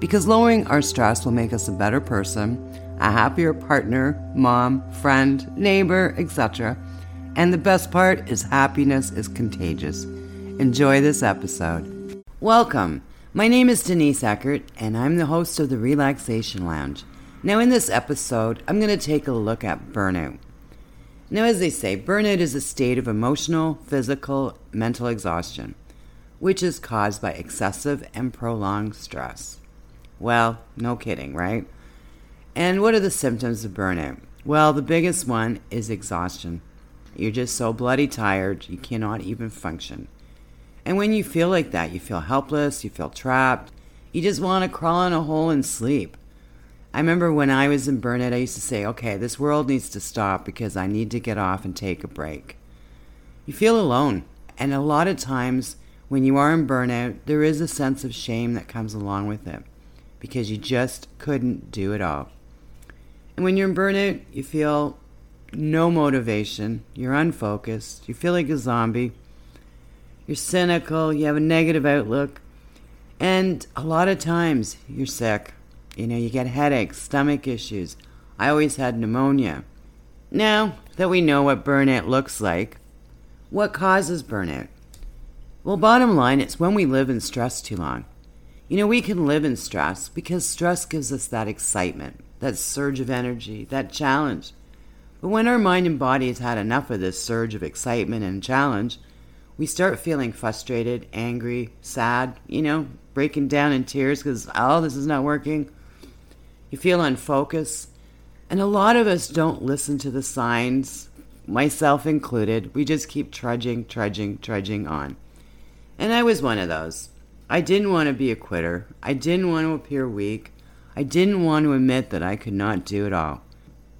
because lowering our stress will make us a better person, a happier partner, mom, friend, neighbor, etc. And the best part is happiness is contagious. Enjoy this episode. Welcome. My name is Denise Eckert, and I'm the host of the Relaxation Lounge. Now, in this episode, I'm going to take a look at burnout. Now, as they say, burnout is a state of emotional, physical, mental exhaustion, which is caused by excessive and prolonged stress. Well, no kidding, right? And what are the symptoms of burnout? Well, the biggest one is exhaustion. You're just so bloody tired, you cannot even function. And when you feel like that, you feel helpless, you feel trapped, you just want to crawl in a hole and sleep. I remember when I was in burnout, I used to say, okay, this world needs to stop because I need to get off and take a break. You feel alone. And a lot of times when you are in burnout, there is a sense of shame that comes along with it because you just couldn't do it all. And when you're in burnout, you feel no motivation, you're unfocused, you feel like a zombie, you're cynical, you have a negative outlook, and a lot of times you're sick. You know, you get headaches, stomach issues. I always had pneumonia. Now that we know what burnout looks like, what causes burnout? Well, bottom line, it's when we live in stress too long. You know, we can live in stress because stress gives us that excitement, that surge of energy, that challenge. But when our mind and body has had enough of this surge of excitement and challenge, we start feeling frustrated, angry, sad, you know, breaking down in tears because, oh, this is not working. You feel unfocused. And a lot of us don't listen to the signs, myself included. We just keep trudging, trudging, trudging on. And I was one of those. I didn't want to be a quitter. I didn't want to appear weak. I didn't want to admit that I could not do it all.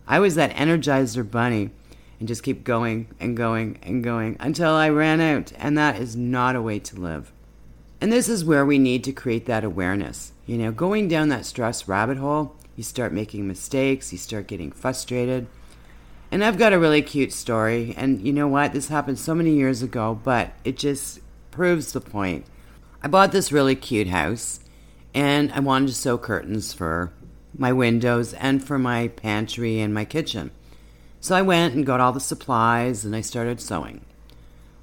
I was that energizer bunny and just keep going and going and going until I ran out, and that is not a way to live. And this is where we need to create that awareness. You know, going down that stress rabbit hole, you start making mistakes, you start getting frustrated. And I've got a really cute story, and you know what? This happened so many years ago, but it just proves the point. I bought this really cute house and I wanted to sew curtains for my windows and for my pantry and my kitchen. So I went and got all the supplies and I started sewing.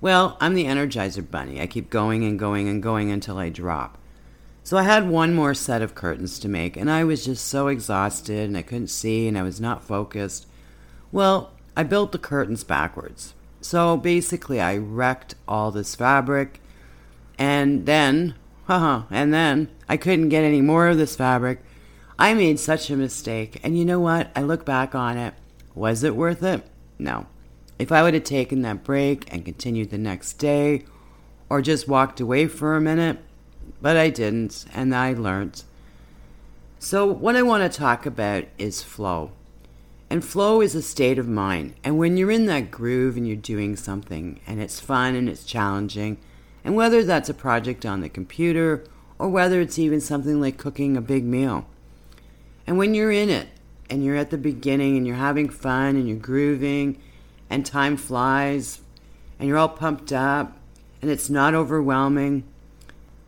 Well, I'm the Energizer Bunny. I keep going and going and going until I drop. So I had one more set of curtains to make and I was just so exhausted and I couldn't see and I was not focused. Well, I built the curtains backwards. So basically, I wrecked all this fabric and then, haha, and then I couldn't get any more of this fabric. I made such a mistake. And you know what? I look back on it. Was it worth it? No. If I would have taken that break and continued the next day, or just walked away for a minute, but I didn't, and I learned. So, what I want to talk about is flow. And flow is a state of mind. And when you're in that groove and you're doing something and it's fun and it's challenging, and whether that's a project on the computer or whether it's even something like cooking a big meal. And when you're in it and you're at the beginning and you're having fun and you're grooving and time flies and you're all pumped up and it's not overwhelming,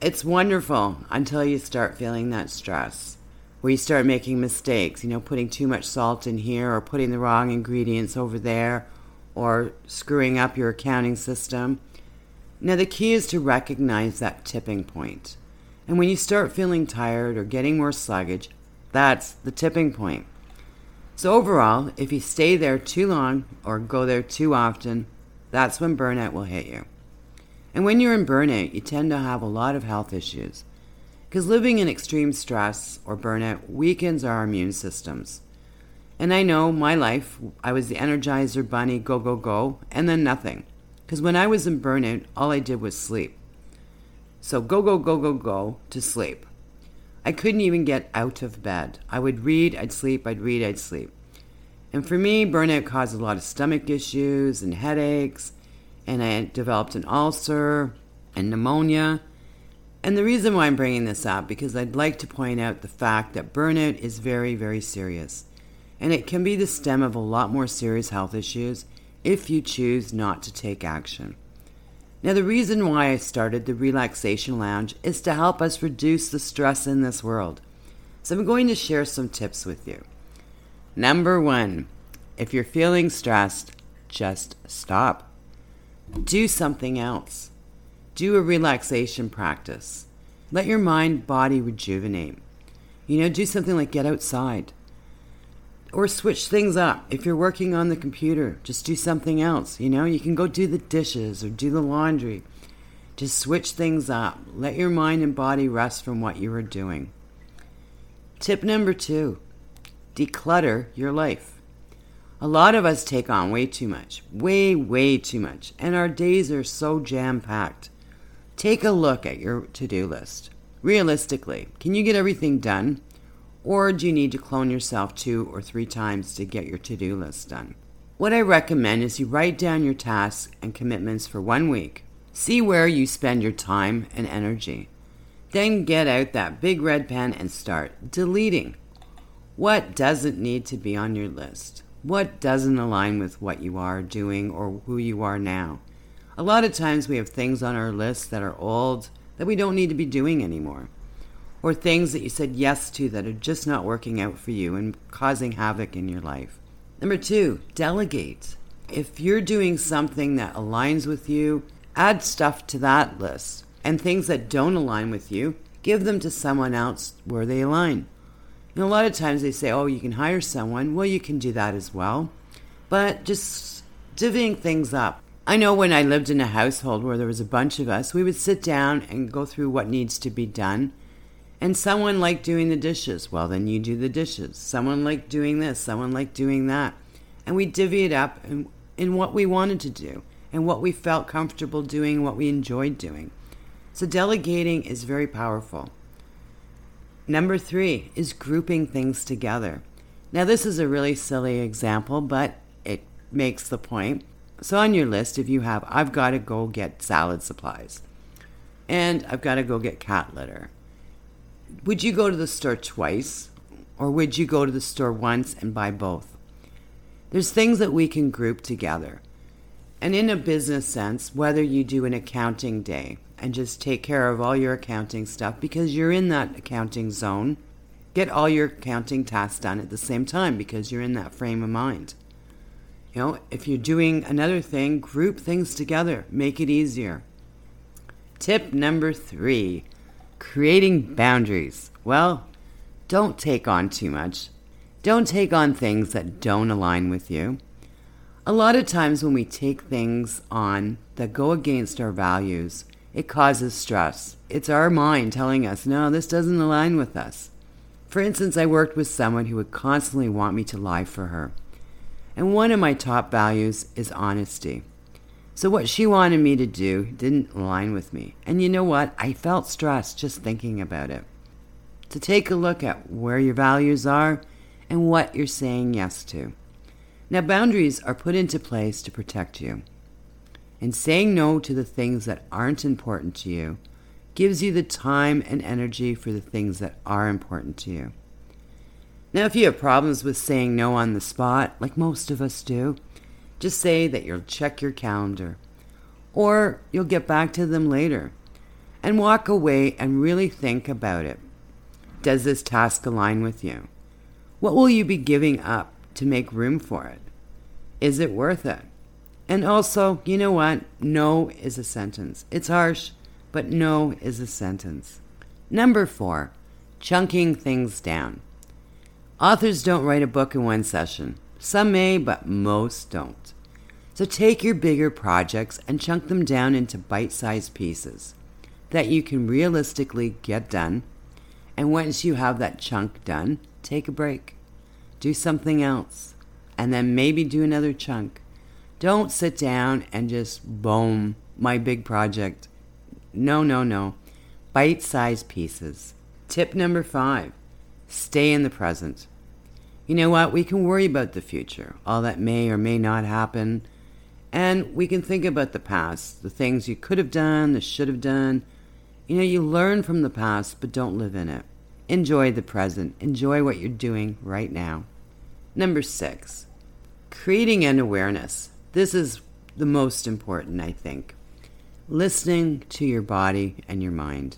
it's wonderful until you start feeling that stress where you start making mistakes, you know, putting too much salt in here or putting the wrong ingredients over there or screwing up your accounting system. Now, the key is to recognize that tipping point. And when you start feeling tired or getting more sluggish, that's the tipping point. So, overall, if you stay there too long or go there too often, that's when burnout will hit you. And when you're in burnout, you tend to have a lot of health issues. Because living in extreme stress or burnout weakens our immune systems. And I know my life, I was the energizer bunny, go, go, go, and then nothing. Because when I was in burnout, all I did was sleep. So go, go, go, go, go to sleep. I couldn't even get out of bed. I would read, I'd sleep, I'd read, I'd sleep. And for me, burnout caused a lot of stomach issues and headaches, and I developed an ulcer and pneumonia. And the reason why I'm bringing this up because I'd like to point out the fact that burnout is very, very serious. And it can be the stem of a lot more serious health issues if you choose not to take action. Now, the reason why I started the Relaxation Lounge is to help us reduce the stress in this world. So, I'm going to share some tips with you. Number one, if you're feeling stressed, just stop. Do something else. Do a relaxation practice. Let your mind body rejuvenate. You know, do something like get outside. Or switch things up. If you're working on the computer, just do something else. You know, you can go do the dishes or do the laundry. Just switch things up. Let your mind and body rest from what you are doing. Tip number two declutter your life. A lot of us take on way too much, way, way too much, and our days are so jam packed. Take a look at your to do list. Realistically, can you get everything done? Or do you need to clone yourself two or three times to get your to do list done? What I recommend is you write down your tasks and commitments for one week. See where you spend your time and energy. Then get out that big red pen and start deleting. What doesn't need to be on your list? What doesn't align with what you are doing or who you are now? A lot of times we have things on our list that are old that we don't need to be doing anymore. Or things that you said yes to that are just not working out for you and causing havoc in your life. Number two, delegate. If you're doing something that aligns with you, add stuff to that list. And things that don't align with you, give them to someone else where they align. And a lot of times they say, oh, you can hire someone. Well, you can do that as well. But just divvying things up. I know when I lived in a household where there was a bunch of us, we would sit down and go through what needs to be done. And someone liked doing the dishes. Well, then you do the dishes. Someone liked doing this. Someone liked doing that. And we divvy it up in, in what we wanted to do and what we felt comfortable doing, what we enjoyed doing. So delegating is very powerful. Number three is grouping things together. Now, this is a really silly example, but it makes the point. So on your list, if you have, I've got to go get salad supplies and I've got to go get cat litter, would you go to the store twice or would you go to the store once and buy both? There's things that we can group together. And in a business sense, whether you do an accounting day and just take care of all your accounting stuff because you're in that accounting zone, get all your accounting tasks done at the same time because you're in that frame of mind. You know, if you're doing another thing, group things together, make it easier. Tip number three creating boundaries. Well, don't take on too much. Don't take on things that don't align with you. A lot of times, when we take things on that go against our values, it causes stress. It's our mind telling us, no, this doesn't align with us. For instance, I worked with someone who would constantly want me to lie for her. And one of my top values is honesty. So what she wanted me to do didn't align with me. And you know what? I felt stressed just thinking about it. To take a look at where your values are and what you're saying yes to. Now, boundaries are put into place to protect you. And saying no to the things that aren't important to you gives you the time and energy for the things that are important to you. Now, if you have problems with saying no on the spot, like most of us do, just say that you'll check your calendar or you'll get back to them later and walk away and really think about it. Does this task align with you? What will you be giving up to make room for it? Is it worth it? And also, you know what? No is a sentence. It's harsh, but no is a sentence. Number four, chunking things down. Authors don't write a book in one session. Some may, but most don't. So take your bigger projects and chunk them down into bite sized pieces that you can realistically get done. And once you have that chunk done, take a break. Do something else. And then maybe do another chunk. Don't sit down and just boom, my big project. No, no, no. Bite sized pieces. Tip number five stay in the present. You know what? We can worry about the future, all that may or may not happen, and we can think about the past, the things you could have done, the should have done. You know, you learn from the past, but don't live in it. Enjoy the present. Enjoy what you're doing right now. Number six, creating an awareness. This is the most important, I think. Listening to your body and your mind.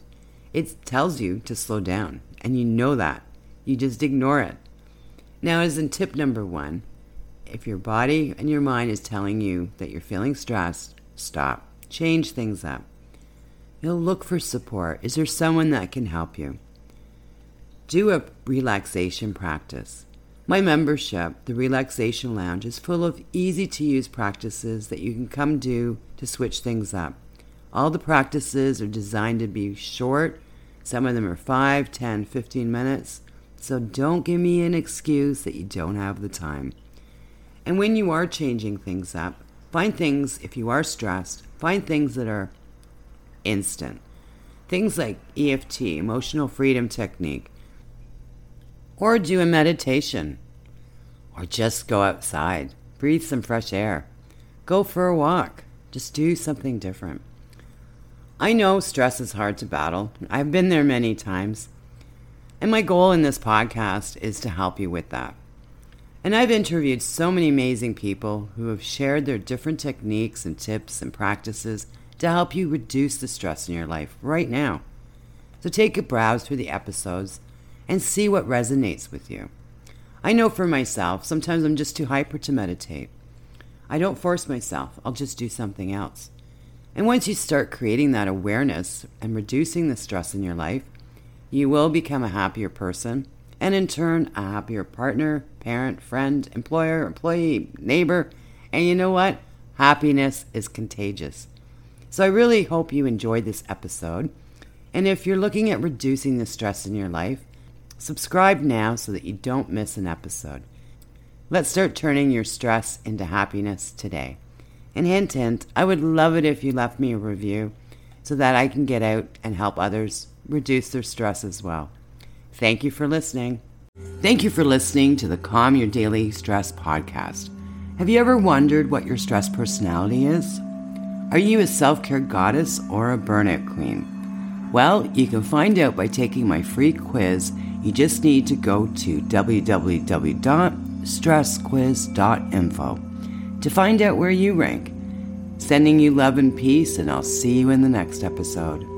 It tells you to slow down, and you know that. You just ignore it. Now, as in tip number one, if your body and your mind is telling you that you're feeling stressed, stop. Change things up. You'll look for support. Is there someone that can help you? Do a relaxation practice. My membership, the Relaxation Lounge, is full of easy to use practices that you can come do to switch things up. All the practices are designed to be short. Some of them are 5, 10, 15 minutes. So don't give me an excuse that you don't have the time. And when you are changing things up, find things, if you are stressed, find things that are instant. Things like EFT, Emotional Freedom Technique, or do a meditation, or just go outside, breathe some fresh air, go for a walk, just do something different. I know stress is hard to battle. I've been there many times. And my goal in this podcast is to help you with that. And I've interviewed so many amazing people who have shared their different techniques and tips and practices to help you reduce the stress in your life right now. So take a browse through the episodes and see what resonates with you. I know for myself, sometimes I'm just too hyper to meditate. I don't force myself, I'll just do something else. And once you start creating that awareness and reducing the stress in your life, you will become a happier person and in turn a happier partner, parent, friend, employer, employee, neighbor. And you know what? Happiness is contagious. So I really hope you enjoyed this episode. And if you're looking at reducing the stress in your life, subscribe now so that you don't miss an episode. Let's start turning your stress into happiness today. And hint, hint, I would love it if you left me a review so that I can get out and help others reduce their stress as well. Thank you for listening. Thank you for listening to the Calm Your Daily Stress podcast. Have you ever wondered what your stress personality is? Are you a self care goddess or a burnout queen? Well, you can find out by taking my free quiz. You just need to go to www.stressquiz.info to find out where you rank. Sending you love and peace, and I'll see you in the next episode.